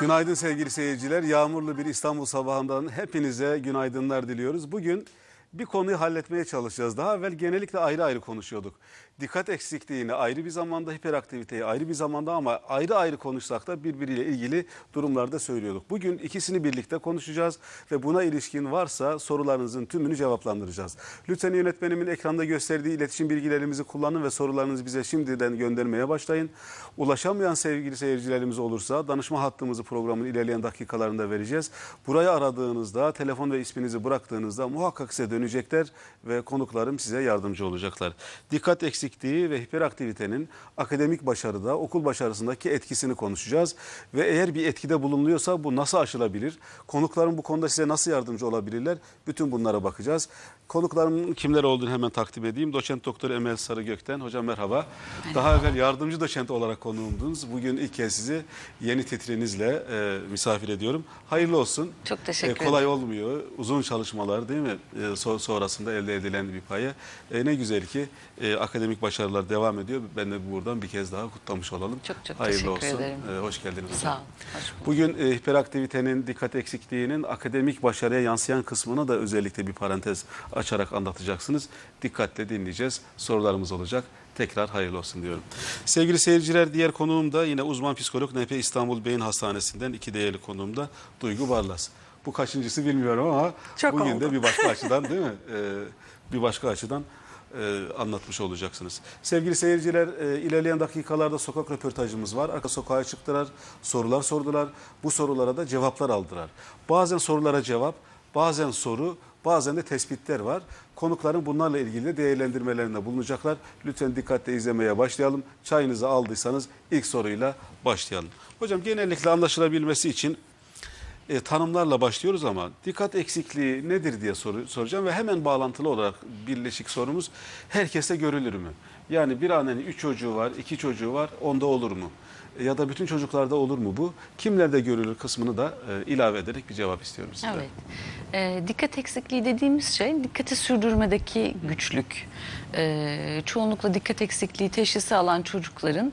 Günaydın sevgili seyirciler. Yağmurlu bir İstanbul sabahından hepinize günaydınlar diliyoruz. Bugün bir konuyu halletmeye çalışacağız. Daha evvel genellikle ayrı ayrı konuşuyorduk. Dikkat eksikliğini ayrı bir zamanda, hiperaktiviteyi ayrı bir zamanda ama ayrı ayrı konuşsak da birbiriyle ilgili durumlarda söylüyorduk. Bugün ikisini birlikte konuşacağız ve buna ilişkin varsa sorularınızın tümünü cevaplandıracağız. Lütfen yönetmenimin ekranda gösterdiği iletişim bilgilerimizi kullanın ve sorularınızı bize şimdiden göndermeye başlayın. Ulaşamayan sevgili seyircilerimiz olursa danışma hattımızı programın ilerleyen dakikalarında vereceğiz. Burayı aradığınızda, telefon ve isminizi bıraktığınızda muhakkak size dönecekler ve konuklarım size yardımcı olacaklar. Dikkat eksikliği ve hiperaktivitenin akademik başarıda, okul başarısındaki etkisini konuşacağız. Ve eğer bir etkide bulunuyorsa bu nasıl aşılabilir? Konuklarım bu konuda size nasıl yardımcı olabilirler? Bütün bunlara bakacağız. Konuklarımın kimler olduğunu hemen takdim edeyim. Doçent Doktor Emel Sarıgök'ten. Hocam merhaba. Daha evvel yardımcı doçent olarak konuğumdunuz. Bugün ilk kez sizi yeni titrinizle e, misafir ediyorum. Hayırlı olsun. Çok teşekkür E, kolay olmuyor. Uzun çalışmalar değil mi? E, so- sonrasında elde edilen bir payı. E, ne güzel ki e, akademik başarılar devam ediyor. Ben de buradan bir kez daha kutlamış olalım. Çok çok Hayırlı teşekkür olsun. ederim. E, hoş geldiniz hocam. Sağ ol. Hoş bulduk. Bugün e, hiperaktivitenin, dikkat eksikliğinin akademik başarıya yansıyan kısmını da özellikle bir parantez açarak anlatacaksınız. Dikkatle dinleyeceğiz. Sorularımız olacak. Tekrar hayırlı olsun diyorum. Sevgili seyirciler diğer konuğum da yine uzman psikolog NP İstanbul Beyin Hastanesi'nden iki değerli konuğum da Duygu Barlas. Bu kaçıncısı bilmiyorum ama Çok bugün oldu. de bir başka açıdan değil mi? Ee, bir başka açıdan e, anlatmış olacaksınız. Sevgili seyirciler e, ilerleyen dakikalarda sokak röportajımız var. Arka sokağa çıktılar, sorular sordular. Bu sorulara da cevaplar aldılar. Bazen sorulara cevap, bazen soru, bazen de tespitler var. Konukların bunlarla ilgili de değerlendirmelerinde bulunacaklar. Lütfen dikkatle izlemeye başlayalım. Çayınızı aldıysanız ilk soruyla başlayalım. Hocam genellikle anlaşılabilmesi için e, tanımlarla başlıyoruz ama dikkat eksikliği nedir diye soru, soracağım ve hemen bağlantılı olarak birleşik sorumuz herkeste görülür mü? Yani bir annenin üç çocuğu var, iki çocuğu var, onda olur mu? E, Ya da bütün çocuklarda olur mu bu? Kimlerde görülür kısmını da e, ilave ederek bir cevap istiyorum sizden. Evet. Ee, dikkat eksikliği dediğimiz şey dikkati sürdürmedeki güçlük. Ee, çoğunlukla dikkat eksikliği teşhisi alan çocukların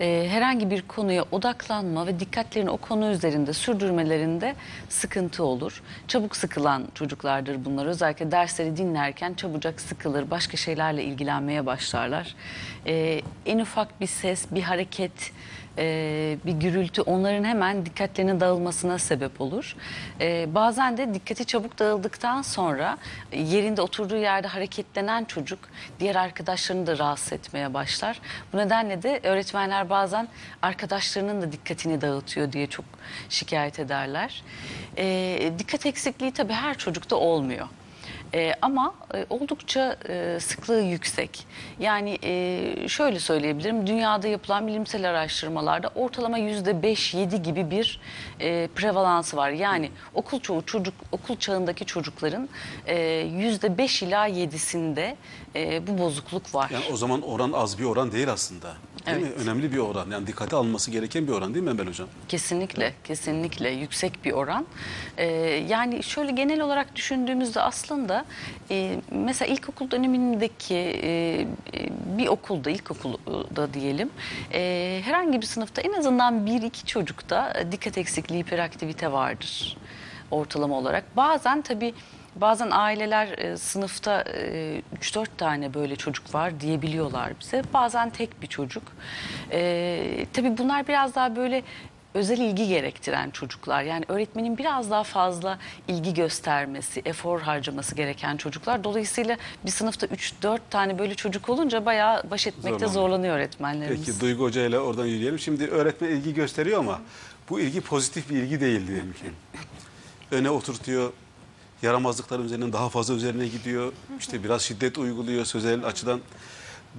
e, herhangi bir konuya odaklanma ve dikkatlerini o konu üzerinde sürdürmelerinde sıkıntı olur. Çabuk sıkılan çocuklardır bunlar. Özellikle dersleri dinlerken çabucak sıkılır, başka şeylerle ilgilenmeye başlarlar. Ee, en ufak bir ses, bir hareket, e, bir gürültü onların hemen dikkatlerinin dağılmasına sebep olur. E, bazen de dikkati çabuk dağıldıktan sonra e, yerinde oturduğu yerde hareketlenen çocuk diğer arkadaşlarını da rahatsız etmeye başlar. Bu nedenle de öğretmenler bazen arkadaşlarının da dikkatini dağıtıyor diye çok şikayet ederler. E, dikkat eksikliği tabii her çocukta olmuyor. Ee, ama e, oldukça e, sıklığı yüksek. Yani e, şöyle söyleyebilirim, dünyada yapılan bilimsel araştırmalarda ortalama yüzde 5-7 gibi bir e, prevalansı var. Yani okul çoğu çocuk okul çağındaki çocukların e, yüzde 5 ila 7'sinde e, bu bozukluk var. Yani o zaman oran az bir oran değil aslında. Değil Evet. mi? Önemli bir oran. Yani dikkate alınması gereken bir oran değil mi Emel Hocam? Kesinlikle, kesinlikle yüksek bir oran. Ee, yani şöyle genel olarak düşündüğümüzde aslında e, mesela ilkokul dönemindeki e, e, bir okulda, ilkokulda diyelim, e, herhangi bir sınıfta en azından bir iki çocukta e, dikkat eksikliği, hiperaktivite vardır ortalama olarak. Bazen tabii Bazen aileler e, sınıfta e, 3-4 tane böyle çocuk var diyebiliyorlar bize. Bazen tek bir çocuk. E, tabii bunlar biraz daha böyle özel ilgi gerektiren çocuklar. Yani öğretmenin biraz daha fazla ilgi göstermesi, efor harcaması gereken çocuklar. Dolayısıyla bir sınıfta 3-4 tane böyle çocuk olunca bayağı baş etmekte Zorlanıyor. zorlanıyor öğretmenlerimiz. Peki Duygu Hoca ile oradan yürüyelim. Şimdi öğretmen ilgi gösteriyor ama bu ilgi pozitif bir ilgi değil diyelim ki. Öne oturtuyor, yaramazlıkların üzerinden daha fazla üzerine gidiyor. İşte biraz şiddet uyguluyor sözel açıdan.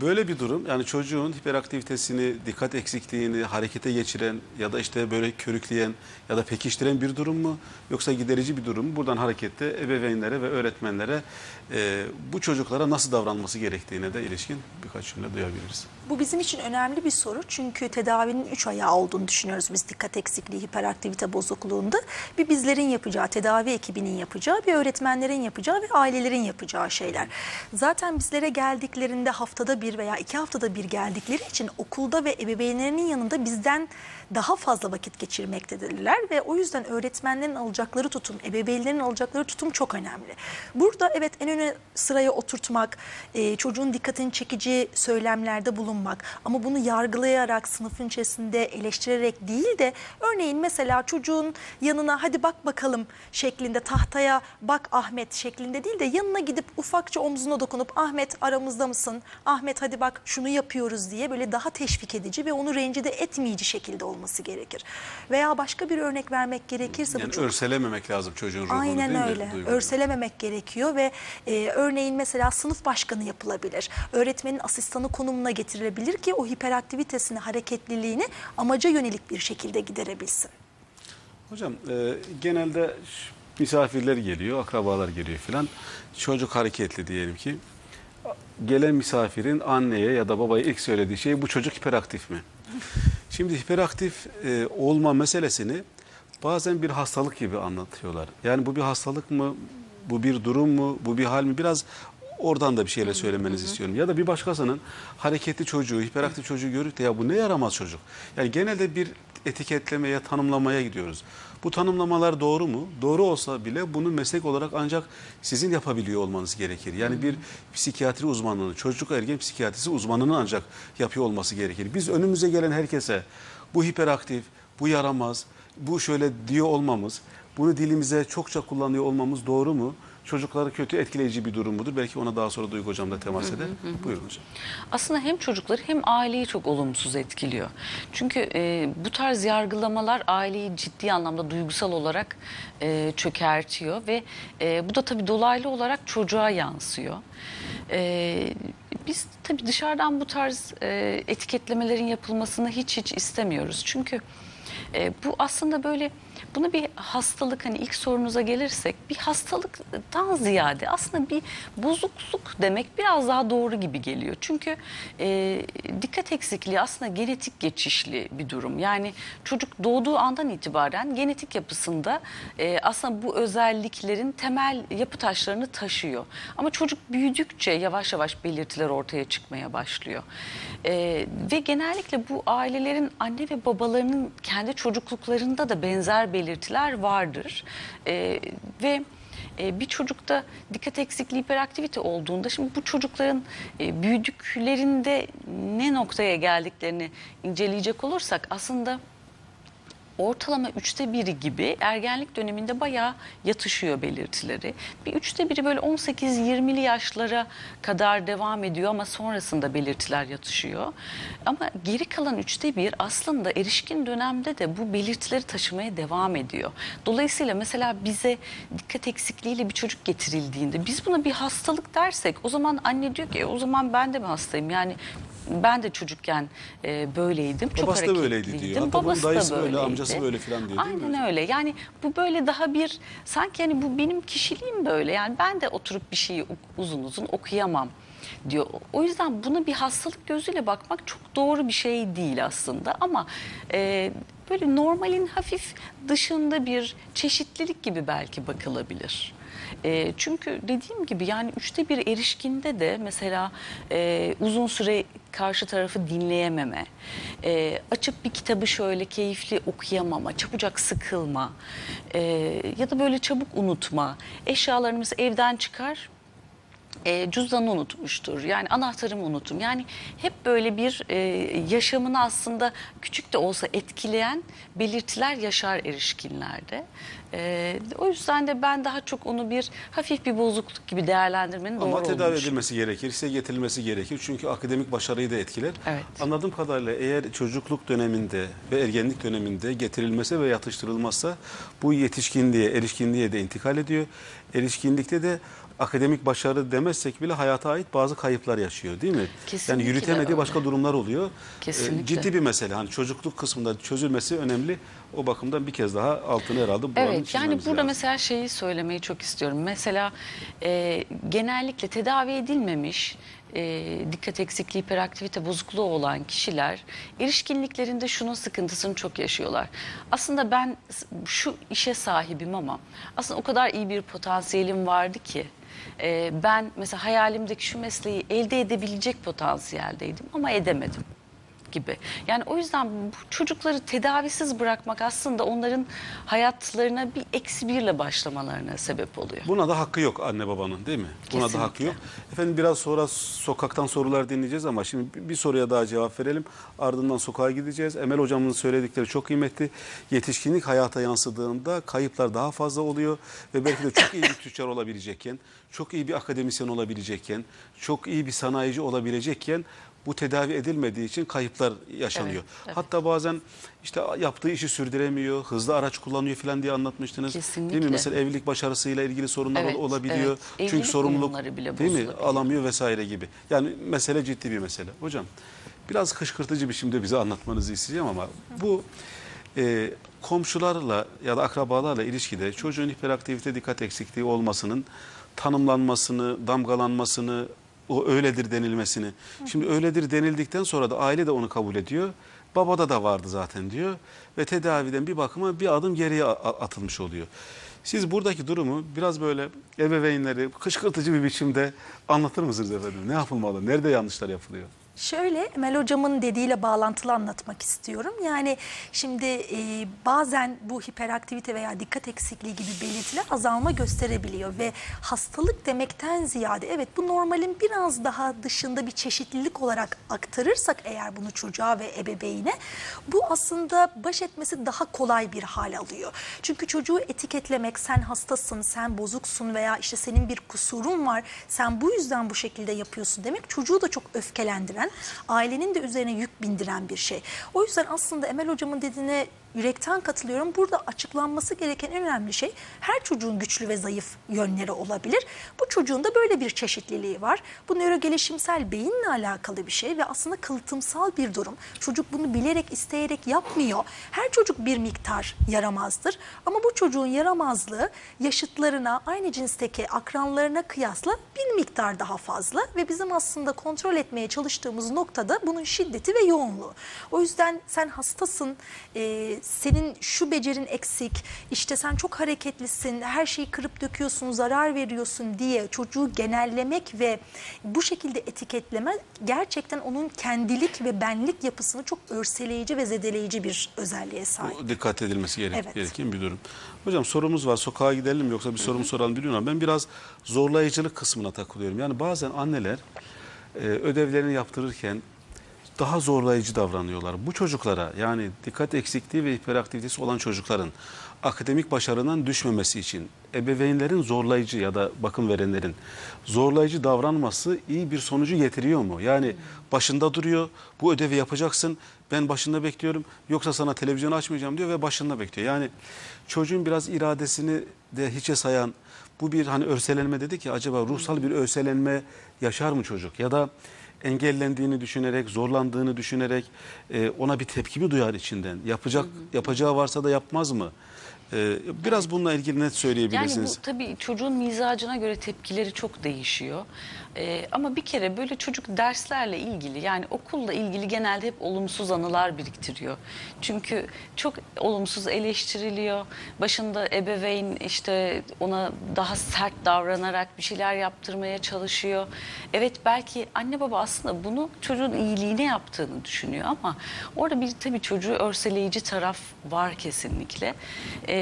Böyle bir durum yani çocuğun hiperaktivitesini, dikkat eksikliğini harekete geçiren ya da işte böyle körükleyen ya da pekiştiren bir durum mu? Yoksa giderici bir durum mu? Buradan harekette ebeveynlere ve öğretmenlere e, bu çocuklara nasıl davranması gerektiğine de ilişkin birkaç cümle duyabiliriz. Bu bizim için önemli bir soru çünkü tedavinin üç ayağı olduğunu düşünüyoruz biz dikkat eksikliği, hiperaktivite bozukluğunda. Bir bizlerin yapacağı, tedavi ekibinin yapacağı, bir öğretmenlerin yapacağı ve ailelerin yapacağı şeyler. Zaten bizlere geldiklerinde haftada bir veya iki haftada bir geldikleri için okulda ve ebeveynlerinin yanında bizden daha fazla vakit geçirmektedirler ve o yüzden öğretmenlerin alacakları tutum, ebeveynlerin alacakları tutum çok önemli. Burada evet en öne sıraya oturtmak, e, çocuğun dikkatini çekici söylemlerde bulunmak ama bunu yargılayarak, sınıfın içerisinde eleştirerek değil de örneğin mesela çocuğun yanına hadi bak bakalım şeklinde tahtaya bak Ahmet şeklinde değil de yanına gidip ufakça omzuna dokunup Ahmet aramızda mısın? Ahmet hadi bak şunu yapıyoruz diye böyle daha teşvik edici ve onu rencide etmeyici şekilde olması gerekir. Veya başka bir örnek vermek gerekirse Yani bu çok örselememek lazım çocuğun ruhunu Aynen değil mi? öyle. Duygunu. Örselememek gerekiyor ve e, örneğin mesela sınıf başkanı yapılabilir. Öğretmenin asistanı konumuna getirilebilir ki o hiperaktivitesini, hareketliliğini amaca yönelik bir şekilde giderebilsin. Hocam e, genelde misafirler geliyor, akrabalar geliyor filan. Çocuk hareketli diyelim ki. Gelen misafirin anneye ya da babaya ilk söylediği şey bu çocuk hiperaktif mi? Şimdi hiperaktif e, olma meselesini bazen bir hastalık gibi anlatıyorlar. Yani bu bir hastalık mı, bu bir durum mu, bu bir hal mi? Biraz oradan da bir şeyler söylemenizi istiyorum. Ya da bir başkasının hareketli çocuğu, hiperaktif çocuğu görüp de ya bu ne yaramaz çocuk. Yani genelde bir etiketlemeye, tanımlamaya gidiyoruz. Bu tanımlamalar doğru mu? Doğru olsa bile bunu meslek olarak ancak sizin yapabiliyor olmanız gerekir. Yani bir psikiyatri uzmanının, çocuk ergen psikiyatrisi uzmanının ancak yapıyor olması gerekir. Biz önümüze gelen herkese bu hiperaktif, bu yaramaz, bu şöyle diyor olmamız, bunu dilimize çokça kullanıyor olmamız doğru mu? Çocukları kötü etkileyici bir durum mudur? Belki ona daha sonra Duygu Hocam da temas eder. Buyurun hocam. aslında hem çocukları hem aileyi çok olumsuz etkiliyor. Çünkü e, bu tarz yargılamalar aileyi ciddi anlamda duygusal olarak e, çökertiyor ve e, bu da tabii dolaylı olarak çocuğa yansıyor. E, biz tabii dışarıdan bu tarz e, etiketlemelerin yapılmasını hiç hiç istemiyoruz. Çünkü e, bu aslında böyle buna bir hastalık hani ilk sorunuza gelirsek bir hastalıktan ziyade aslında bir bozukluk demek biraz daha doğru gibi geliyor. Çünkü e, dikkat eksikliği aslında genetik geçişli bir durum. Yani çocuk doğduğu andan itibaren genetik yapısında e, aslında bu özelliklerin temel yapı taşlarını taşıyor. Ama çocuk büyüdükçe yavaş yavaş belirtiler ortaya çıkmaya başlıyor. E, ve genellikle bu ailelerin anne ve babalarının kendi çocukluklarında da benzer belirtiler vardır. E, ve bir çocukta dikkat eksikliği hiperaktivite olduğunda şimdi bu çocukların e, büyüdüklerinde ne noktaya geldiklerini inceleyecek olursak aslında ortalama üçte biri gibi ergenlik döneminde bayağı yatışıyor belirtileri. Bir üçte biri böyle 18-20'li yaşlara kadar devam ediyor ama sonrasında belirtiler yatışıyor. Ama geri kalan üçte bir aslında erişkin dönemde de bu belirtileri taşımaya devam ediyor. Dolayısıyla mesela bize dikkat eksikliğiyle bir çocuk getirildiğinde biz buna bir hastalık dersek o zaman anne diyor ki "E, o zaman ben de mi hastayım? Yani ben de çocukken e, böyleydim. Çok Babası da böyleydi diyor. Hatta bunun Babası da dayısı böyle, böyleydi. amcası böyle falan diyor, değil mi Aynen hocam? öyle. Yani bu böyle daha bir sanki hani bu benim kişiliğim böyle. Yani ben de oturup bir şeyi ok- uzun uzun okuyamam diyor. O yüzden buna bir hastalık gözüyle bakmak çok doğru bir şey değil aslında ama e, böyle normalin hafif dışında bir çeşitlilik gibi belki bakılabilir. E, çünkü dediğim gibi yani üçte bir erişkinde de mesela e, uzun süre karşı tarafı dinleyememe, e, açıp bir kitabı şöyle keyifli okuyamama, çabucak sıkılma e, ya da böyle çabuk unutma, eşyalarımız evden çıkar e, cüzdanı unutmuştur. Yani anahtarımı unuttum. Yani hep böyle bir e, yaşamını aslında küçük de olsa etkileyen belirtiler yaşar erişkinlerde. E, o yüzden de ben daha çok onu bir hafif bir bozukluk gibi değerlendirmenin doğru Ama tedavi edilmesi gerekir, size getirilmesi gerekir. Çünkü akademik başarıyı da etkiler. Evet. Anladığım kadarıyla eğer çocukluk döneminde ve ergenlik döneminde getirilmese ve yatıştırılmazsa bu yetişkinliğe, erişkinliğe de intikal ediyor. Erişkinlikte de akademik başarı demezsek bile hayata ait bazı kayıplar yaşıyor değil mi? Kesinlikle yani yürütemediği başka durumlar oluyor. Kesinlikle. Ee, ciddi bir mesele. Hani çocukluk kısmında çözülmesi önemli. O bakımdan bir kez daha altını herhalde bu Evet yani burada lazım. mesela şeyi söylemeyi çok istiyorum. Mesela e, genellikle tedavi edilmemiş e, dikkat eksikliği, hiperaktivite bozukluğu olan kişiler erişkinliklerinde şunun sıkıntısını çok yaşıyorlar. Aslında ben şu işe sahibim ama aslında o kadar iyi bir potansiyelim vardı ki e, ben mesela hayalimdeki şu mesleği elde edebilecek potansiyeldeydim ama edemedim gibi. Yani o yüzden bu çocukları tedavisiz bırakmak aslında onların hayatlarına bir eksi birle başlamalarına sebep oluyor. Buna da hakkı yok anne babanın değil mi? Buna da Kesinlikle. hakkı yok. Efendim biraz sonra sokaktan sorular dinleyeceğiz ama şimdi bir soruya daha cevap verelim. Ardından sokağa gideceğiz. Emel hocamın söyledikleri çok kıymetli. Yetişkinlik hayata yansıdığında kayıplar daha fazla oluyor ve belki de çok iyi bir tüccar olabilecekken, çok iyi bir akademisyen olabilecekken, çok iyi bir sanayici olabilecekken bu tedavi edilmediği için kayıplar yaşanıyor. Evet, evet. Hatta bazen işte yaptığı işi sürdüremiyor, hızlı araç kullanıyor falan diye anlatmıştınız. Değil mi? Kesinlikle. Mesela evlilik başarısıyla ilgili sorunlar Evet, olabiliyor. evet. Çünkü Evlilik sorumluluk uyumları bile değil mi? Alamıyor vesaire gibi. Yani mesele ciddi bir mesele. Hocam biraz kışkırtıcı bir şimdi bize anlatmanızı isteyeceğim ama bu e, komşularla ya da akrabalarla ilişkide çocuğun hiperaktivite dikkat eksikliği olmasının tanımlanmasını, damgalanmasını, o öyledir denilmesini. Şimdi öyledir denildikten sonra da aile de onu kabul ediyor. Babada da vardı zaten diyor ve tedaviden bir bakıma bir adım geriye atılmış oluyor. Siz buradaki durumu biraz böyle ebeveynleri kışkırtıcı bir biçimde anlatır mısınız efendim? Ne yapılmalı? Nerede yanlışlar yapılıyor? Şöyle Emel hocamın dediğiyle bağlantılı anlatmak istiyorum. Yani şimdi e, bazen bu hiperaktivite veya dikkat eksikliği gibi belirtiler azalma gösterebiliyor ve hastalık demekten ziyade evet bu normalin biraz daha dışında bir çeşitlilik olarak aktarırsak eğer bunu çocuğa ve ebeveyne bu aslında baş etmesi daha kolay bir hal alıyor. Çünkü çocuğu etiketlemek sen hastasın, sen bozuksun veya işte senin bir kusurun var, sen bu yüzden bu şekilde yapıyorsun demek çocuğu da çok öfkelendiren, ailenin de üzerine yük bindiren bir şey. O yüzden aslında Emel hocamın dediğine yürekten katılıyorum. Burada açıklanması gereken en önemli şey her çocuğun güçlü ve zayıf yönleri olabilir. Bu çocuğun da böyle bir çeşitliliği var. Bu nörogelişimsel beyinle alakalı bir şey ve aslında kalıtımsal bir durum. Çocuk bunu bilerek isteyerek yapmıyor. Her çocuk bir miktar yaramazdır ama bu çocuğun yaramazlığı yaşıtlarına aynı cinsteki akranlarına kıyasla bir miktar daha fazla ve bizim aslında kontrol etmeye çalıştığımız noktada bunun şiddeti ve yoğunluğu. O yüzden sen hastasın, e, senin şu becerin eksik, işte sen çok hareketlisin, her şeyi kırıp döküyorsun, zarar veriyorsun diye çocuğu genellemek ve bu şekilde etiketleme gerçekten onun kendilik ve benlik yapısını çok örseleyici ve zedeleyici bir özelliğe sahip. Bu dikkat edilmesi gerek, Evet. gereken bir durum. Hocam sorumuz var. Sokağa gidelim mi yoksa bir sorumu soralım biliyorum ama ben biraz zorlayıcılık kısmına takılıyorum. Yani bazen anneler e, ödevlerini yaptırırken daha zorlayıcı davranıyorlar. Bu çocuklara yani dikkat eksikliği ve hiperaktivitesi olan çocukların akademik başarının düşmemesi için ebeveynlerin zorlayıcı ya da bakım verenlerin zorlayıcı davranması iyi bir sonucu getiriyor mu? Yani başında duruyor, bu ödevi yapacaksın, ben başında bekliyorum yoksa sana televizyon açmayacağım diyor ve başında bekliyor. Yani çocuğun biraz iradesini de hiçe sayan bu bir hani örselenme dedik ya acaba ruhsal bir örselenme yaşar mı çocuk ya da engellendiğini düşünerek, zorlandığını düşünerek e, ona bir tepki mi duyar içinden? Yapacak yapacağı varsa da yapmaz mı? E, biraz bununla ilgili net Yani söyleyebilirsiniz. bu tabii çocuğun mizacına göre tepkileri çok değişiyor. Ee, ama bir kere böyle çocuk derslerle ilgili yani okulla ilgili genelde hep olumsuz anılar biriktiriyor. Çünkü çok olumsuz eleştiriliyor. Başında ebeveyn işte ona daha sert davranarak bir şeyler yaptırmaya çalışıyor. Evet belki anne baba aslında bunu çocuğun iyiliğine yaptığını düşünüyor ama orada bir tabii çocuğu örseleyici taraf var kesinlikle. Ee,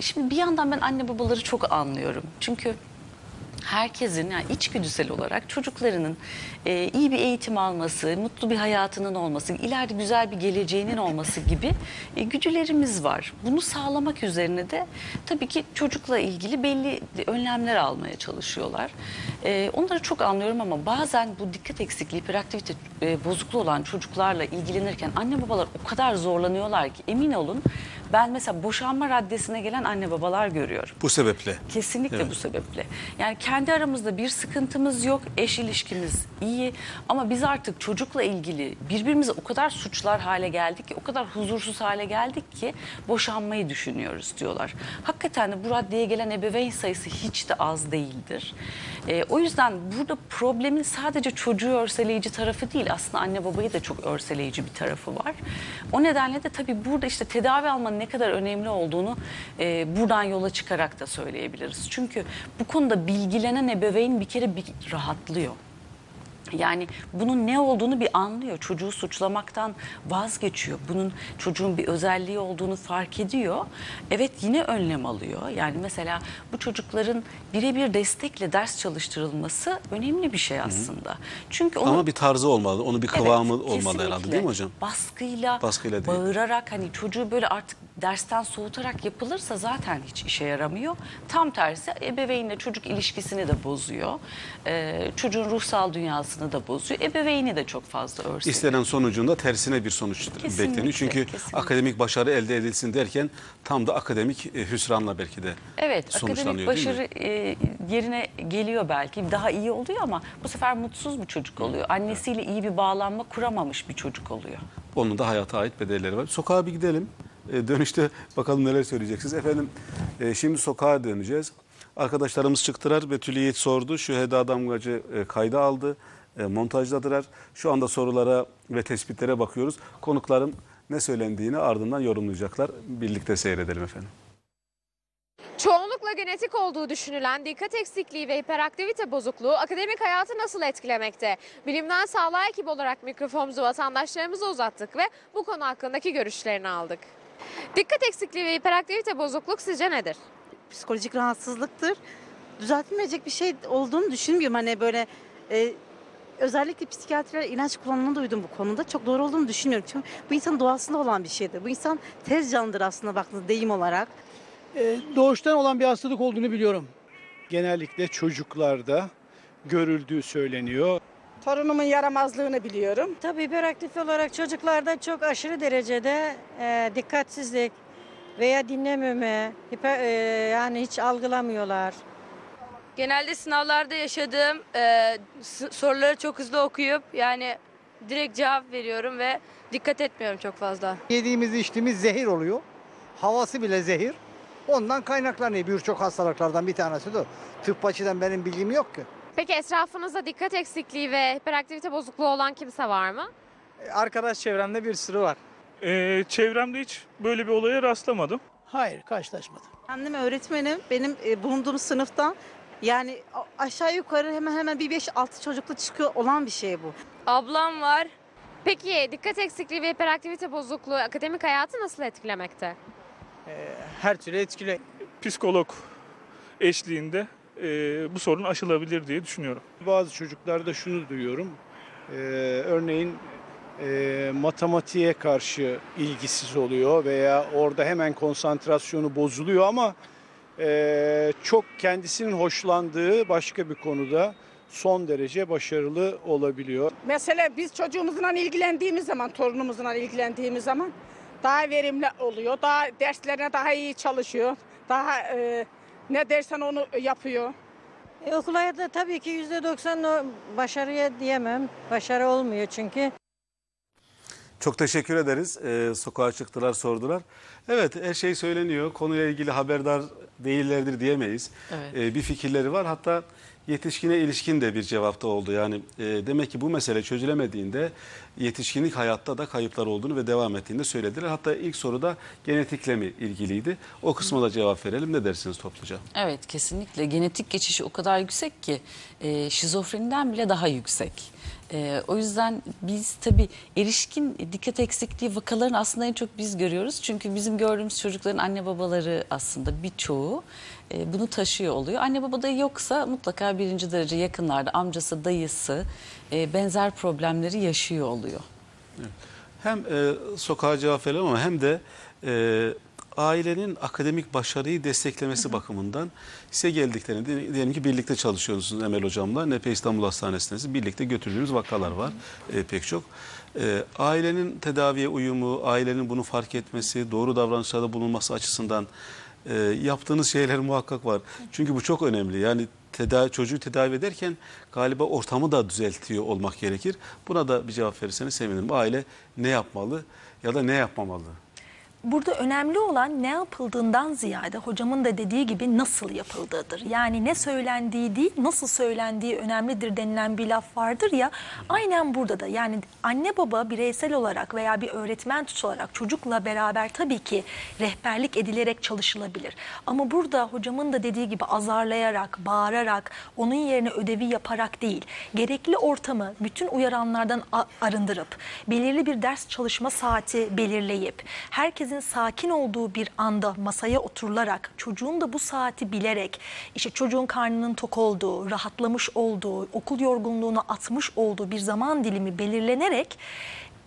şimdi bir yandan ben anne babaları çok anlıyorum. Çünkü herkesin yani içgüdüsel olarak çocuklarının e, iyi bir eğitim alması, mutlu bir hayatının olması, ileride güzel bir geleceğinin olması gibi e, güdülerimiz var. Bunu sağlamak üzerine de tabii ki çocukla ilgili belli önlemler almaya çalışıyorlar. E, onları çok anlıyorum ama bazen bu dikkat eksikliği, hiperaktivite e, bozukluğu olan çocuklarla ilgilenirken anne babalar o kadar zorlanıyorlar ki emin olun ben mesela boşanma raddesine gelen anne babalar görüyorum. Bu sebeple. Kesinlikle Evet. bu sebeple. Yani kendi aramızda bir sıkıntımız yok, eş ilişkimiz iyi ama biz artık çocukla ilgili birbirimize o kadar suçlar hale geldik ki, o kadar huzursuz hale geldik ki boşanmayı düşünüyoruz diyorlar. Hakikaten de bu raddeye gelen ebeveyn sayısı hiç de az değildir. Ee, o yüzden burada problemin sadece çocuğu örseleyici tarafı değil, aslında anne babayı da çok örseleyici bir tarafı var. O nedenle de tabii burada işte tedavi almanın ne kadar önemli olduğunu e, buradan yola çıkarak da söyleyebiliriz. Çünkü bu konuda bilgilenen ebeveyn bir kere bir rahatlıyor. Yani bunun ne olduğunu bir anlıyor. Çocuğu suçlamaktan vazgeçiyor. Bunun çocuğun bir özelliği olduğunu fark ediyor. Evet yine önlem alıyor. Yani mesela bu çocukların birebir destekle ders çalıştırılması önemli bir şey aslında. Çünkü onu Ama bir tarzı olmalı, onun bir kıvamı Evet, olmalı herhalde değil mi hocam? Baskıyla, Baskıyla değil. bağırarak hani çocuğu böyle artık dersten soğutarak yapılırsa zaten hiç işe yaramıyor. Tam tersi ebeveynle çocuk ilişkisini de bozuyor. Ee, çocuğun ruhsal dünyasını da bozuyor. Ebeveyni de çok fazla örseliyor. İstenen sonucunda tersine bir sonuç Kesinlikle, bekleniyor. Çünkü kesinlikle. akademik başarı elde edilsin derken tam da akademik e, hüsranla belki de Evet, sonuçlanıyor akademik değil mi? başarı e, yerine geliyor belki. Daha iyi oluyor ama bu sefer mutsuz bir çocuk oluyor. Annesiyle iyi bir bağlanma kuramamış bir çocuk oluyor. Onun da hayata ait bedelleri var. Sokağa bir gidelim. E, dönüşte bakalım neler söyleyeceksiniz. Efendim e, şimdi sokağa döneceğiz. Arkadaşlarımız çıktılar. Betül Yiğit sordu. Şu Heda Damgacı e, kayda aldı. E, montajladılar. Şu anda sorulara ve tespitlere bakıyoruz. Konuklarım ne söylendiğini ardından yorumlayacaklar. Birlikte seyredelim efendim. Çoğunlukla genetik olduğu düşünülen dikkat eksikliği ve hiperaktivite bozukluğu akademik hayatı nasıl etkilemekte? Bilimden sağlığa ekibi olarak mikrofonumuzu vatandaşlarımıza uzattık ve bu konu hakkındaki görüşlerini aldık. Dikkat eksikliği ve hiperaktivite bozukluk sizce nedir? psikolojik rahatsızlıktır. Düzeltilmeyecek bir şey olduğunu düşünmüyorum. Hani böyle e, özellikle psikiyatriler ilaç kullanımını duydum bu konuda. Çok doğru olduğunu düşünmüyorum. Çünkü bu insanın doğasında olan bir şeydir. Bu insan tez canlıdır aslında baktığınızda deyim olarak. Ee, doğuştan olan bir hastalık olduğunu biliyorum. Genellikle çocuklarda görüldüğü söyleniyor. Torunumun yaramazlığını biliyorum. Tabii hiperaktif olarak çocuklarda çok aşırı derecede e, dikkatsizlik veya dinlememe, hiper, e, yani hiç algılamıyorlar. Genelde sınavlarda yaşadığım e, soruları çok hızlı okuyup yani direkt cevap veriyorum ve dikkat etmiyorum çok fazla. Yediğimiz içtiğimiz zehir oluyor. Havası bile zehir. Ondan kaynaklanıyor birçok hastalıklardan bir tanesi de. Tıp açıdan benim bilgim yok ki. Peki etrafınızda dikkat eksikliği ve hiperaktivite bozukluğu olan kimse var mı? Arkadaş çevremde bir sürü var. Ee, çevremde hiç böyle bir olaya rastlamadım. Hayır karşılaşmadım. Kendim öğretmenim. Benim e, bulunduğum sınıftan yani a- aşağı yukarı hemen hemen bir 5-6 çocuklu çıkıyor olan bir şey bu. Ablam var. Peki dikkat eksikliği ve hiperaktivite bozukluğu akademik hayatı nasıl etkilemekte? Her türlü etkili. Psikolog eşliğinde e, bu sorun aşılabilir diye düşünüyorum. Bazı çocuklarda şunu duyuyorum. Ee, örneğin e, matematiğe karşı ilgisiz oluyor veya orada hemen konsantrasyonu bozuluyor ama e, çok kendisinin hoşlandığı başka bir konuda son derece başarılı olabiliyor. Mesela biz çocuğumuzla ilgilendiğimiz zaman, torunumuzla ilgilendiğimiz zaman daha verimli oluyor. Daha derslerine daha iyi çalışıyor. Daha e, ne dersen onu yapıyor. E, okul hayatı tabii ki yüzde doksan başarıya diyemem. Başarı olmuyor çünkü. Çok teşekkür ederiz. Ee, sokağa çıktılar, sordular. Evet, her şey söyleniyor. Konuyla ilgili haberdar değillerdir diyemeyiz. Evet. Ee, bir fikirleri var. Hatta yetişkine ilişkin de bir cevapta oldu. Yani e, demek ki bu mesele çözülemediğinde yetişkinlik hayatta da kayıplar olduğunu ve devam ettiğini de söylediler. Hatta ilk soruda genetikle mi ilgiliydi? O kısma da cevap verelim. Ne dersiniz topluca? Evet kesinlikle genetik geçişi o kadar yüksek ki e, şizofreniden bile daha yüksek. E, o yüzden biz tabii erişkin dikkat eksikliği vakalarını aslında en çok biz görüyoruz. Çünkü bizim gördüğümüz çocukların anne babaları aslında birçoğu e, bunu taşıyor oluyor. Anne babada yoksa mutlaka birinci derece yakınlarda amcası, dayısı e, benzer problemleri yaşıyor oluyor. Hem e, sokağa cevap verelim ama hem de e, ailenin akademik başarıyı desteklemesi bakımından size geldiklerini diye- diyelim ki birlikte çalışıyorsunuz Emel Hocam'la Nepe İstanbul Hastanesi'nde birlikte götürdüğünüz vakalar var e, pek çok. E, ailenin tedaviye uyumu, ailenin bunu fark etmesi, doğru davranışlarda bulunması açısından e, yaptığınız şeyler muhakkak var. Çünkü bu çok önemli. Yani tedavi, çocuğu tedavi ederken galiba ortamı da düzeltiyor olmak gerekir. Buna da bir cevap verirseniz sevinirim. Aile ne yapmalı ya da ne yapmamalı? Burada önemli olan ne yapıldığından ziyade hocamın da dediği gibi nasıl yapıldığıdır. Yani ne söylendiği değil nasıl söylendiği önemlidir denilen bir laf vardır ya. Aynen burada da yani anne baba bireysel olarak veya bir öğretmen tutularak çocukla beraber tabii ki rehberlik edilerek çalışılabilir. Ama burada hocamın da dediği gibi azarlayarak, bağırarak, onun yerine ödevi yaparak değil, gerekli ortamı bütün uyaranlardan arındırıp, belirli bir ders çalışma saati belirleyip, herkesin sakin olduğu bir anda masaya oturularak, çocuğun da bu saati bilerek, işte çocuğun karnının tok olduğu, rahatlamış olduğu, okul yorgunluğunu atmış olduğu bir zaman dilimi belirlenerek,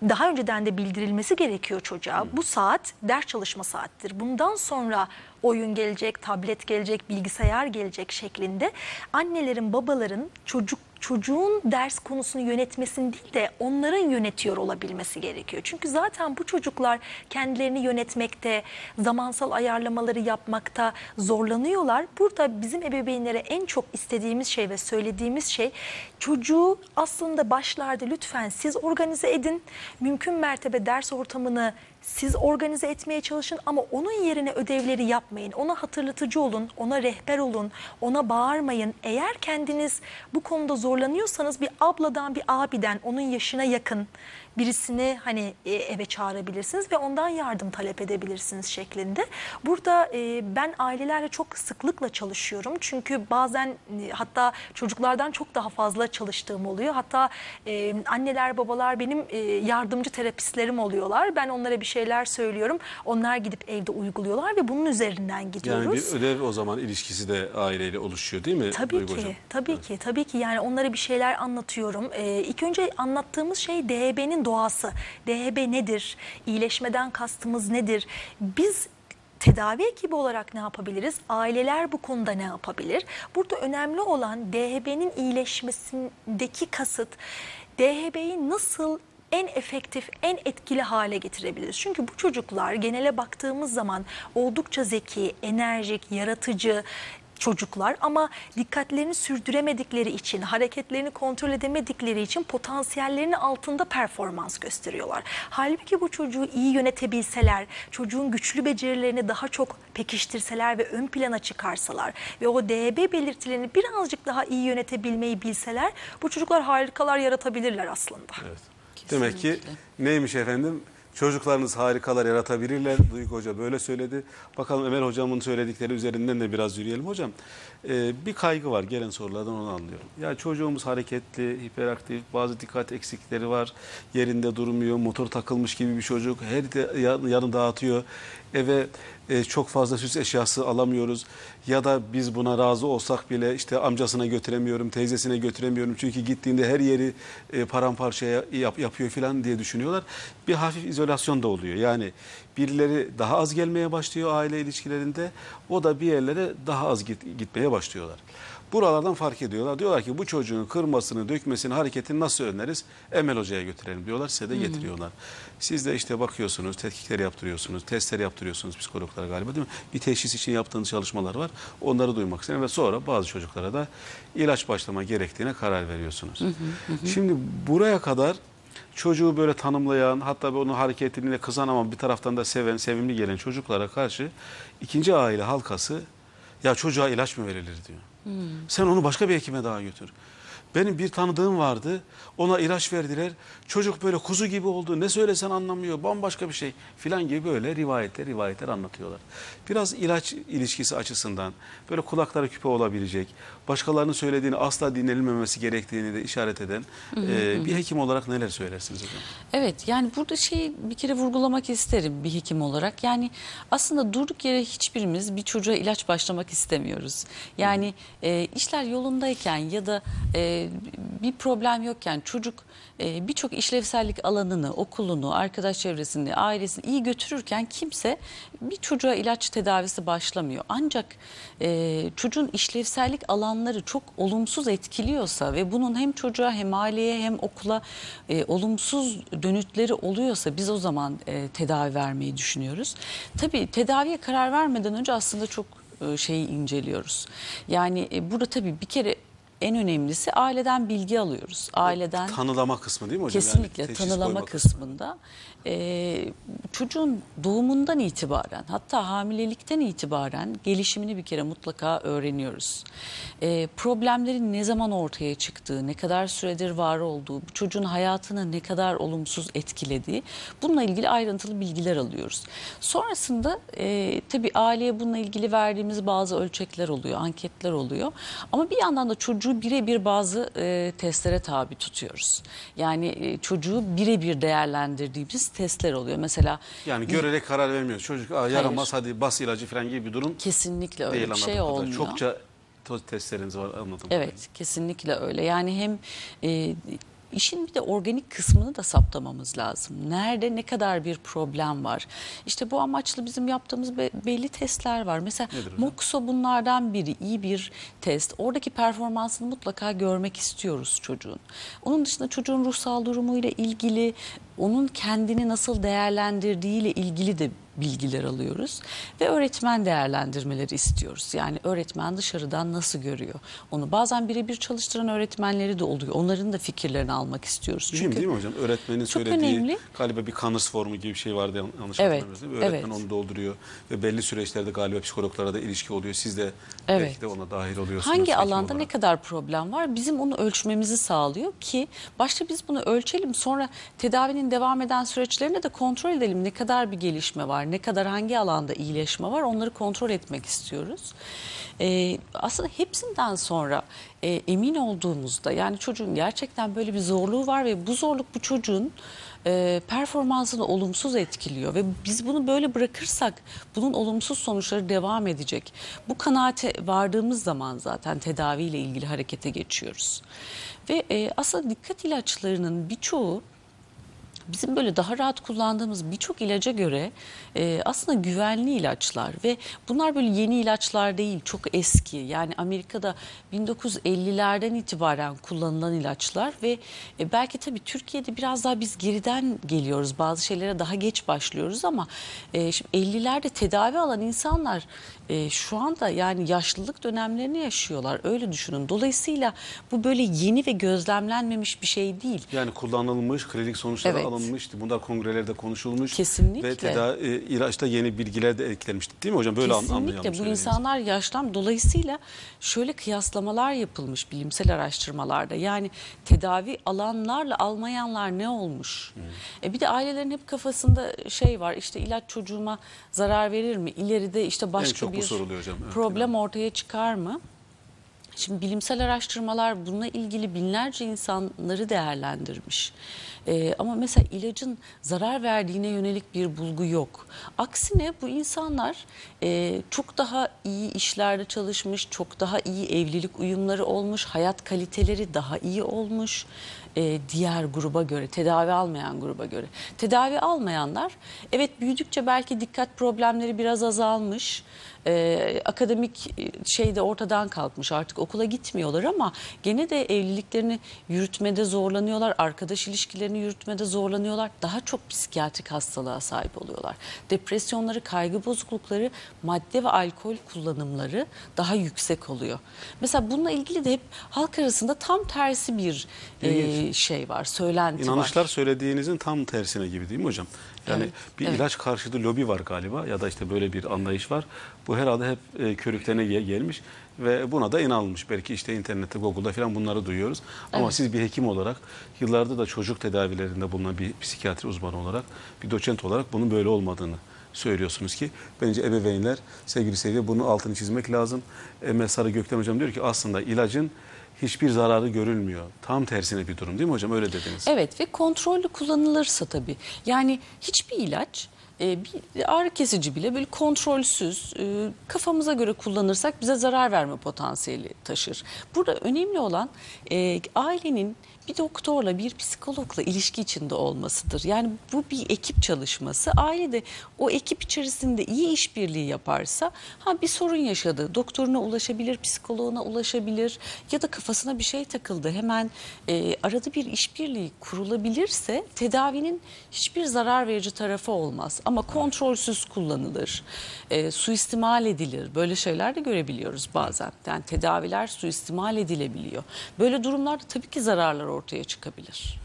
daha önceden de bildirilmesi gerekiyor çocuğa. Bu saat ders çalışma saattir. Bundan sonra oyun gelecek, tablet gelecek, bilgisayar gelecek şeklinde annelerin, babaların çocuk çocuğun ders konusunu yönetmesini değil de onların yönetiyor olabilmesi gerekiyor. Çünkü zaten bu çocuklar kendilerini yönetmekte, zamansal ayarlamaları yapmakta zorlanıyorlar. Burada bizim ebeveynlere en çok istediğimiz şey ve söylediğimiz şey çocuğu aslında başlarda lütfen siz organize edin. Mümkün mertebe ders ortamını siz organize etmeye çalışın ama onun yerine ödevleri yapmayın. Ona hatırlatıcı olun, ona rehber olun, ona bağırmayın. Eğer kendiniz bu konuda zorlanıyorsanız bir abladan, bir abiden, onun yaşına yakın birisini hani e, eve çağırabilirsiniz ve ondan yardım talep edebilirsiniz şeklinde. Burada e, ben ailelerle çok sıklıkla çalışıyorum. Çünkü bazen e, hatta çocuklardan çok daha fazla çalıştığım oluyor. Hatta anneler, babalar benim yardımcı terapistlerim oluyorlar. Ben onlara bir şeyler söylüyorum. Onlar gidip evde uyguluyorlar ve bunun üzerinden gidiyoruz. Yani bir ödev o zaman ilişkisi de aileyle oluşuyor değil mi Tabii Duygu ki, Hocam? tabii ki, tabii ki. Yani onlara bir şeyler anlatıyorum. Ee, ilk önce anlattığımız şey DHB'nin doğası. DHB nedir? İyileşmeden kastımız nedir? Biz tedavi ekibi olarak ne yapabiliriz? Aileler bu konuda ne yapabilir? Burada önemli olan DHB'nin iyileşmesindeki kasıt DHB'yi nasıl en efektif, en etkili hale getirebiliriz. Çünkü bu çocuklar genele baktığımız zaman oldukça zeki, enerjik, yaratıcı, çocuklar ama dikkatlerini sürdüremedikleri için, hareketlerini kontrol edemedikleri için potansiyellerinin altında performans gösteriyorlar. Halbuki bu çocuğu iyi yönetebilseler, çocuğun güçlü becerilerini daha çok pekiştirseler ve ön plana çıkarsalar ve o DB belirtilerini birazcık daha iyi yönetebilmeyi bilseler bu çocuklar harikalar yaratabilirler aslında. Evet. Demek ki neymiş efendim? Çocuklarınız harikalar yaratabilirler. Duygu Hoca böyle söyledi. Bakalım Emel Hocamın söyledikleri üzerinden de biraz yürüyelim. Hocam e, bir kaygı var gelen sorulardan onu anlıyorum. Ya çocuğumuz hareketli, hiperaktif, bazı dikkat eksikleri var. Yerinde durmuyor, motor takılmış gibi bir çocuk. Her yanı dağıtıyor. Eve e, çok fazla süs eşyası alamıyoruz. Ya da biz buna razı olsak bile işte amcasına götüremiyorum, teyzesine götüremiyorum. Çünkü gittiğinde her yeri e, paramparça yap, yapıyor falan diye düşünüyorlar. Bir hafif izolasyon da oluyor. Yani birileri daha az gelmeye başlıyor aile ilişkilerinde. O da bir yerlere daha az git, gitmeye başlıyorlar. Buralardan fark ediyorlar. Diyorlar ki bu çocuğun kırmasını, dökmesini, hareketini nasıl önleriz? Emel Hoca'ya götürelim diyorlar. Size de getiriyorlar. Siz de işte bakıyorsunuz, tetkikler yaptırıyorsunuz, testler yaptırıyorsunuz psikologlara galiba değil mi? Bir teşhis için yaptığınız çalışmalar var. Onları duymak istedim ve sonra bazı çocuklara da ilaç başlama gerektiğine karar veriyorsunuz. Şimdi buraya kadar çocuğu böyle tanımlayan hatta onun hareketine kızan ama bir taraftan da seven, sevimli gelen çocuklara karşı ikinci aile halkası ya çocuğa ilaç mı verilir diyor. Sen onu başka bir hekime daha götür. Benim bir tanıdığım vardı. Ona ilaç verdiler. Çocuk böyle kuzu gibi oldu. Ne söylesen anlamıyor. Bambaşka bir şey filan gibi böyle rivayetler rivayetler anlatıyorlar. Biraz ilaç ilişkisi açısından böyle kulakları küpe olabilecek, başkalarının söylediğini asla dinlenilmemesi gerektiğini de işaret eden e, bir hekim olarak neler söylersiniz hocam? Evet yani burada şey bir kere vurgulamak isterim bir hekim olarak. Yani aslında durduk yere hiçbirimiz bir çocuğa ilaç başlamak istemiyoruz. Yani e, işler yolundayken ya da e, bir problem yokken çocuk e, birçok işlevsellik alanını, okulunu, arkadaş çevresini, ailesini iyi götürürken kimse bir çocuğa ilaç tedavisi başlamıyor. Ancak e, çocuğun işlevsellik alanları çok olumsuz etkiliyorsa ve bunun hem çocuğa hem aileye hem okula e, olumsuz dönütleri oluyorsa biz o zaman e, tedavi vermeyi düşünüyoruz. Tabii tedaviye karar vermeden önce aslında çok e, şeyi inceliyoruz. Yani e, burada tabii bir kere en önemlisi aileden bilgi alıyoruz. Aileden Tanılama kısmı değil mi hocam? Yani Kesinlikle teşhis tanılama kısmında e, çocuğun doğumundan itibaren hatta hamilelikten itibaren gelişimini bir kere mutlaka öğreniyoruz. E, problemlerin ne zaman ortaya çıktığı, ne kadar süredir var olduğu, çocuğun hayatını ne kadar olumsuz etkilediği bununla ilgili ayrıntılı bilgiler alıyoruz. Sonrasında e, tabii aileye bununla ilgili verdiğimiz bazı ölçekler oluyor, anketler oluyor. Ama bir yandan da çocuğu birebir bazı e, testlere tabi tutuyoruz. Yani e, çocuğu birebir değerlendirdiğimiz testler oluyor. Mesela Yani görerek karar vermiyoruz. Çocuk Aa, yaramaz hadi bas ilacı falan gibi bir durum kesinlikle öyle değil bir anladığım şey kadarıyla. olmuyor. Çokça toz testleriniz var anladım. Evet kesinlikle öyle. Yani hem e, işin bir de organik kısmını da saptamamız lazım. Nerede ne kadar bir problem var. İşte bu amaçlı bizim yaptığımız be- belli testler var. Mesela? Moxo bunlardan biri iyi bir test. Oradaki performansını mutlaka görmek istiyoruz çocuğun. Onun dışında çocuğun ruhsal durumuyla ilgili onun kendini nasıl değerlendirdiğiyle ilgili de bilgiler alıyoruz ve öğretmen değerlendirmeleri istiyoruz. Yani öğretmen dışarıdan nasıl görüyor onu. Bazen birebir çalıştıran öğretmenleri de oluyor. Onların da fikirlerini almak istiyoruz. Mühim değil mi hocam? Öğretmenin Çok söylediği önemli. galiba bir kanırs formu gibi bir şey vardı yan- yanlış Evet, hatırlamıyorsam. değil? Öğretmen evet. onu dolduruyor ve belli süreçlerde galiba psikologlara da ilişki oluyor. Siz de Evet. belki de ona dahil oluyorsunuz. Hangi alanda ne olarak. kadar problem var bizim onu ölçmemizi sağlıyor ki başta biz bunu ölçelim sonra tedavinin devam eden süreçlerinde de kontrol edelim ne kadar bir gelişme var ne kadar hangi alanda iyileşme var onları kontrol etmek istiyoruz. Ee, aslında hepsinden sonra e, emin olduğumuzda yani çocuğun gerçekten böyle bir zorluğu var ve bu zorluk bu çocuğun e, performansını olumsuz etkiliyor ve biz bunu böyle bırakırsak bunun olumsuz sonuçları devam edecek. Bu kanaate vardığımız zaman zaten tedaviyle ilgili harekete geçiyoruz. Ve e, aslında dikkat ilaçlarının birçoğu bizim böyle daha rahat kullandığımız birçok ilaca göre e, aslında güvenli ilaçlar ve bunlar böyle yeni ilaçlar değil çok eski. Yani Amerika'da 1950'lerden itibaren kullanılan ilaçlar ve e, belki tabii Türkiye'de biraz daha biz geriden geliyoruz. Bazı şeylere daha geç başlıyoruz ama e, şimdi 50'lerde tedavi alan insanlar e, şu anda yani yaşlılık dönemlerini yaşıyorlar öyle düşünün dolayısıyla bu böyle yeni ve gözlemlenmemiş bir şey değil. Yani kullanılmış, klinik sonuçları Evet. alınmıştı. Bunlar kongrelerde konuşulmuş. Kesinlikle. Ve tedavi, e, ilaçta yeni bilgiler de eklenmişti. Değil mi hocam? Böyle an- anlayalım. Kesinlikle bu söylediğinizi. insanlar yaşlan dolayısıyla şöyle kıyaslamalar yapılmış bilimsel araştırmalarda. Yani tedavi alanlarla almayanlar ne olmuş? E bir de ailelerin hep kafasında şey var işte ilaç çocuğuma zarar verir mi? İleride işte başka çok bu soruluyor hocam, evet, problem ortaya çıkar mı? Şimdi bilimsel araştırmalar bununla ilgili binlerce insanları değerlendirmiş. Ee, ama mesela ilacın zarar verdiğine yönelik bir bulgu yok. Aksine bu insanlar e, çok daha iyi işlerde çalışmış, çok daha iyi evlilik uyumları olmuş, hayat kaliteleri daha iyi olmuş e, diğer gruba göre, tedavi almayan gruba göre. Tedavi almayanlar evet büyüdükçe belki dikkat problemleri biraz azalmış. Ee, akademik e, şey de ortadan kalkmış. Artık okula gitmiyorlar ama gene de evliliklerini yürütmede zorlanıyorlar. Arkadaş ilişkilerini yürütmede zorlanıyorlar. Daha çok psikiyatrik hastalığa sahip oluyorlar. Depresyonları kaygı bozuklukları madde ve alkol kullanımları daha yüksek oluyor. Mesela bununla ilgili de hep halk arasında tam tersi bir e, şey var söylenti İnanışlar var söylediğinizin tam tersine gibi değil mi hocam? Yani Evet, bir evet. ilaç karşıtı lobi var galiba ya da işte böyle bir anlayış var. Bu herhalde hep e, körüklerine ge- gelmiş ve buna da inanılmış. Belki işte internette, Google'da falan bunları duyuyoruz. Ama Evet. siz bir hekim olarak yıllardır da çocuk tedavilerinde bulunan bir psikiyatri uzmanı olarak, bir doçent olarak bunun böyle olmadığını söylüyorsunuz ki bence ebeveynler sevgili seyirciler bunun altını çizmek lazım. Emel Sarı Gökten hocam diyor ki aslında ilacın hiçbir zararı görülmüyor. Tam tersine bir durum değil mi hocam? Öyle dediniz. Evet ve kontrollü kullanılırsa tabii. Yani hiçbir ilaç e, bir ağrı kesici bile böyle kontrolsüz e, kafamıza göre kullanırsak bize zarar verme potansiyeli taşır. Burada önemli olan e, ailenin bir doktorla bir psikologla ilişki içinde olmasıdır. Yani bu bir ekip çalışması. Aile de o ekip içerisinde iyi işbirliği yaparsa ha bir sorun yaşadı. Doktoruna ulaşabilir, psikoloğuna ulaşabilir ya da kafasına bir şey takıldı. Hemen e, arada bir işbirliği kurulabilirse tedavinin hiçbir zarar verici tarafı olmaz. Ama kontrolsüz kullanılır, e, suistimal edilir. Böyle şeyler de görebiliyoruz bazen. Yani tedaviler suistimal edilebiliyor. Böyle durumlarda tabii ki zararlar ortaya çıkabilir.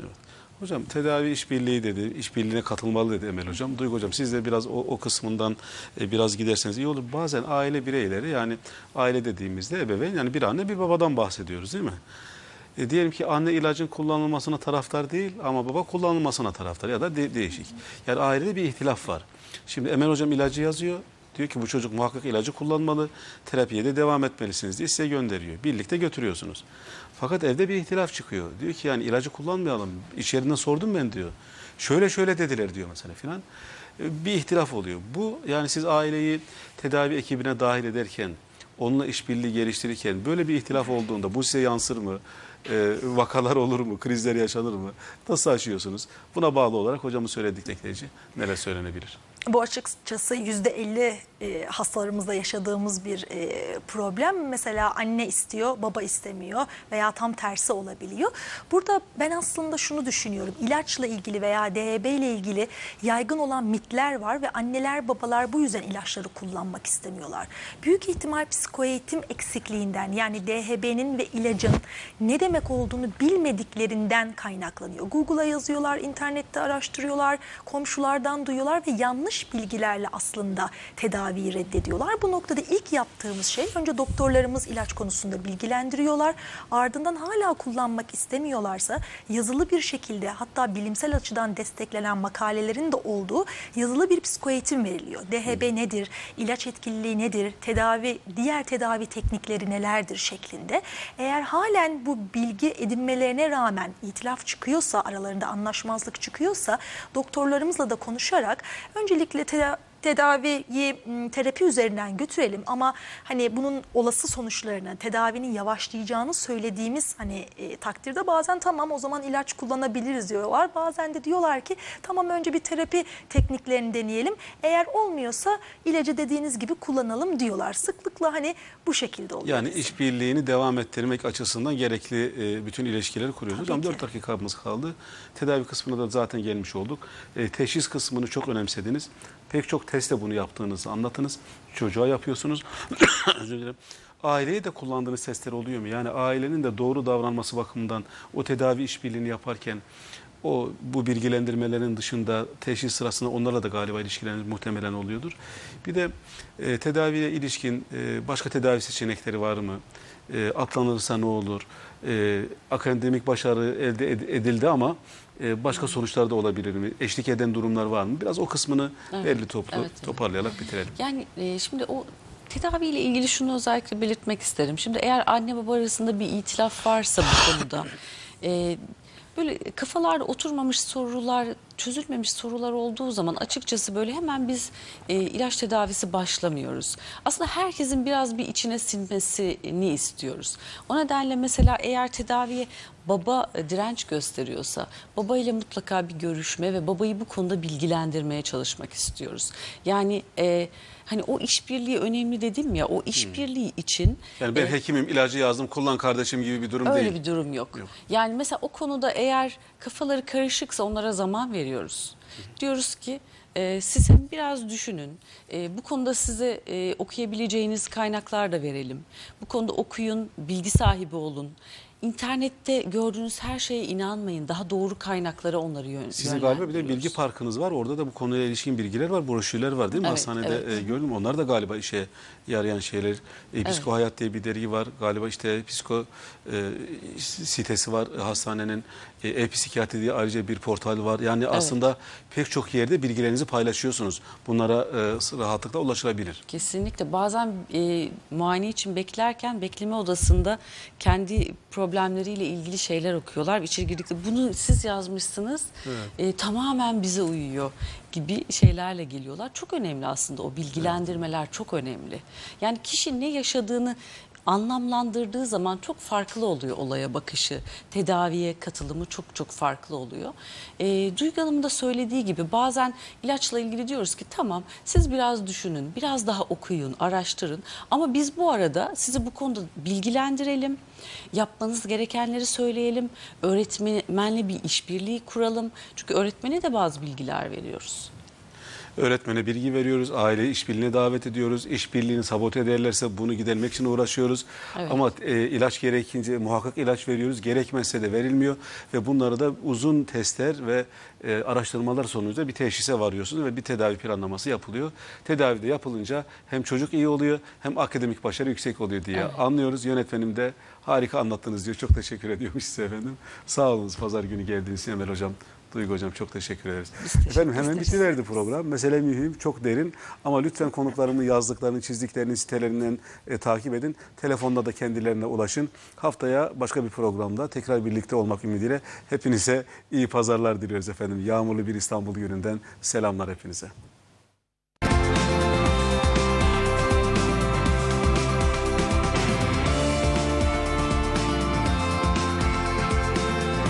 Hocam tedavi işbirliği dedi, işbirliğine katılmalı dedi Emel Hocam. Duygu Hocam siz de biraz o, o kısmından e, biraz giderseniz iyi olur. Bazen aile bireyleri yani aile dediğimizde ebeveyn yani bir anne bir babadan bahsediyoruz değil mi? E, diyelim ki anne ilacın kullanılmasına taraftar değil ama baba kullanılmasına taraftar ya da de- değişik. Yani ailede bir ihtilaf var. Şimdi Emel Hocam ilacı yazıyor. Diyor ki bu çocuk muhakkak ilacı kullanmalı, terapiye de devam etmelisiniz diye size gönderiyor. Birlikte götürüyorsunuz. Fakat evde bir ihtilaf çıkıyor. Diyor ki yani ilacı kullanmayalım. İş yerinden sordum ben diyor. Şöyle şöyle dediler diyor mesela filan. E, Bir ihtilaf oluyor. Bu yani siz aileyi tedavi ekibine dahil ederken, onunla işbirliği geliştirirken böyle bir ihtilaf olduğunda bu size yansır mı? E, vakalar olur mu? Krizler yaşanır mı? Nasıl aşıyorsunuz? Buna bağlı olarak hocamın söyledikleri neler söylenebilir? Bu açıkçası %50 e, hastalarımızda yaşadığımız bir e, problem. Mesela anne istiyor, baba istemiyor veya tam tersi olabiliyor. Burada ben aslında şunu düşünüyorum. İlaçla ilgili veya DHB ile ilgili yaygın olan mitler var ve anneler babalar bu yüzden ilaçları kullanmak istemiyorlar. Büyük ihtimal psikoeğitim eksikliğinden yani DHB'nin ve ilacın ne demek olduğunu bilmediklerinden kaynaklanıyor. Google'a yazıyorlar, internette araştırıyorlar, komşulardan duyuyorlar ve yanlış bilgilerle aslında tedaviyi reddediyorlar. Bu noktada ilk yaptığımız şey önce doktorlarımız ilaç konusunda bilgilendiriyorlar. Ardından hala kullanmak istemiyorlarsa yazılı bir şekilde hatta bilimsel açıdan desteklenen makalelerin de olduğu yazılı bir psikoeğitim veriliyor. DHB nedir? ilaç etkililiği nedir? Tedavi, diğer tedavi teknikleri nelerdir şeklinde. Eğer halen bu bilgi edinmelerine rağmen itilaf çıkıyorsa, aralarında anlaşmazlık çıkıyorsa doktorlarımızla da konuşarak öncelikle teda- tedaviyi m, terapi üzerinden götürelim ama hani bunun olası sonuçlarını tedavinin yavaşlayacağını söylediğimiz hani e, takdirde bazen tamam o zaman ilaç kullanabiliriz diyorlar. Bazen de diyorlar ki tamam önce bir terapi tekniklerini deneyelim. Eğer olmuyorsa ilacı dediğiniz gibi kullanalım diyorlar. Sıklıkla hani bu şekilde oluyor. Yani işbirliğini devam ettirmek açısından gerekli e, bütün ilişkileri kuruyoruz. Tabii Hocam ki. 4 dakikamız kaldı. Tedavi kısmına da zaten gelmiş olduk. E, teşhis kısmını çok önemsediniz. Pek çok testte bunu yaptığınızı anlatınız. Çocuğa yapıyorsunuz. Özür. Aileye de kullandığınız testler oluyor mu? Yani ailenin de doğru davranması bakımından o tedavi işbirliğini yaparken o bu bilgilendirmelerin dışında teşhis sırasında onlarla da galiba ilişkileriniz muhtemelen oluyordur. Bir de e, tedaviye ilişkin e, başka tedavi seçenekleri var mı? E, atlanırsa ne olur? E, akademik başarı elde ed- edildi ama e, başka sonuçlar da olabilir mi? Eşlik eden durumlar var mı? Biraz o kısmını Evet, belli toplu evet, evet. toparlayarak bitirelim. Yani e, şimdi o tedaviyle ilgili şunu özellikle belirtmek isterim. Şimdi eğer anne baba arasında bir itilaf varsa bu konuda e, böyle kafalarda oturmamış sorular, çözülmemiş sorular olduğu zaman açıkçası böyle hemen biz e, ilaç tedavisi başlamıyoruz. Aslında herkesin biraz bir içine sinmesini istiyoruz. O nedenle mesela eğer tedaviye baba e, direnç gösteriyorsa baba ile mutlaka bir görüşme ve babayı bu konuda bilgilendirmeye çalışmak istiyoruz. Yani e, hani o işbirliği önemli dedim ya o işbirliği için Yani ben e, hekimim ilacı yazdım kullan kardeşim gibi bir durum Öyle değil. bir durum yok. Yok. Yani mesela o konuda eğer kafaları karışıksa onlara zaman veriyoruz. Diyoruz ki e, siz hem biraz düşünün. E, bu konuda size e, okuyabileceğiniz kaynaklar da verelim. Bu konuda okuyun, bilgi sahibi olun. İnternette gördüğünüz her şeye inanmayın. Daha doğru kaynaklara onları yön Sizin galiba bir de bilgi parkınız var. Orada da bu konuyla ilişkin bilgiler var, broşürler var değil mi? Evet, Hastanede evet. e, gördüm. Onlar da galiba işe yarayan şeyler. E, Psiko Hayat diye bir dergi var. Galiba işte psiko e, sitesi var hastanenin. E, E-psikiyatri diye ayrıca bir portal var. Yani aslında pek çok yerde bilgilerinizi paylaşıyorsunuz. Bunlara e, rahatlıkla ulaşılabilir. Kesinlikle. Bazen e, muayene için beklerken bekleme odasında kendi problemleriyle ilgili şeyler okuyorlar. İçeri girdikleri bunu siz yazmışsınız. E, tamamen bize uyuyor gibi şeylerle geliyorlar. Çok önemli aslında o bilgilendirmeler çok önemli. Yani kişi ne yaşadığını anlamlandırdığı zaman çok farklı oluyor olaya bakışı. Tedaviye katılımı çok çok farklı oluyor. E, Duygu Hanım'ın da söylediği gibi bazen ilaçla ilgili diyoruz ki tamam siz biraz düşünün, biraz daha okuyun, araştırın. Ama biz bu arada sizi bu konuda bilgilendirelim. Yapmanız gerekenleri söyleyelim. Öğretmenle bir işbirliği kuralım. Çünkü öğretmene de bazı bilgiler veriyoruz. Öğretmene bilgi veriyoruz, aile işbirliğine davet ediyoruz. İşbirliğini sabote ederlerse bunu gidermek için uğraşıyoruz. Evet. Ama e, ilaç gerekince muhakkak ilaç veriyoruz. Gerekmezse de verilmiyor ve bunları da uzun testler ve e, araştırmalar sonucunda bir teşhise varıyorsunuz ve bir tedavi planlaması yapılıyor. Tedavi de yapılınca hem çocuk iyi oluyor hem akademik başarı yüksek oluyor diye anlıyoruz. Yönetmenim de harika anlattınız diyor. Çok teşekkür ediyormuş size efendim. Sağ olunuz pazar günü geldiğiniz için Emel Hocam. Duygu Hocam çok teşekkür ederiz. Efendim hemen bitiverdi program. Mesele mühim, çok derin ama lütfen konuklarımın yazdıklarını, çizdiklerini sitelerinden e, takip edin. Telefonda da kendilerine ulaşın. Haftaya başka bir programda tekrar birlikte olmak ümidiyle hepinize iyi pazarlar diliyoruz efendim. Yağmurlu bir İstanbul gününden selamlar hepinize.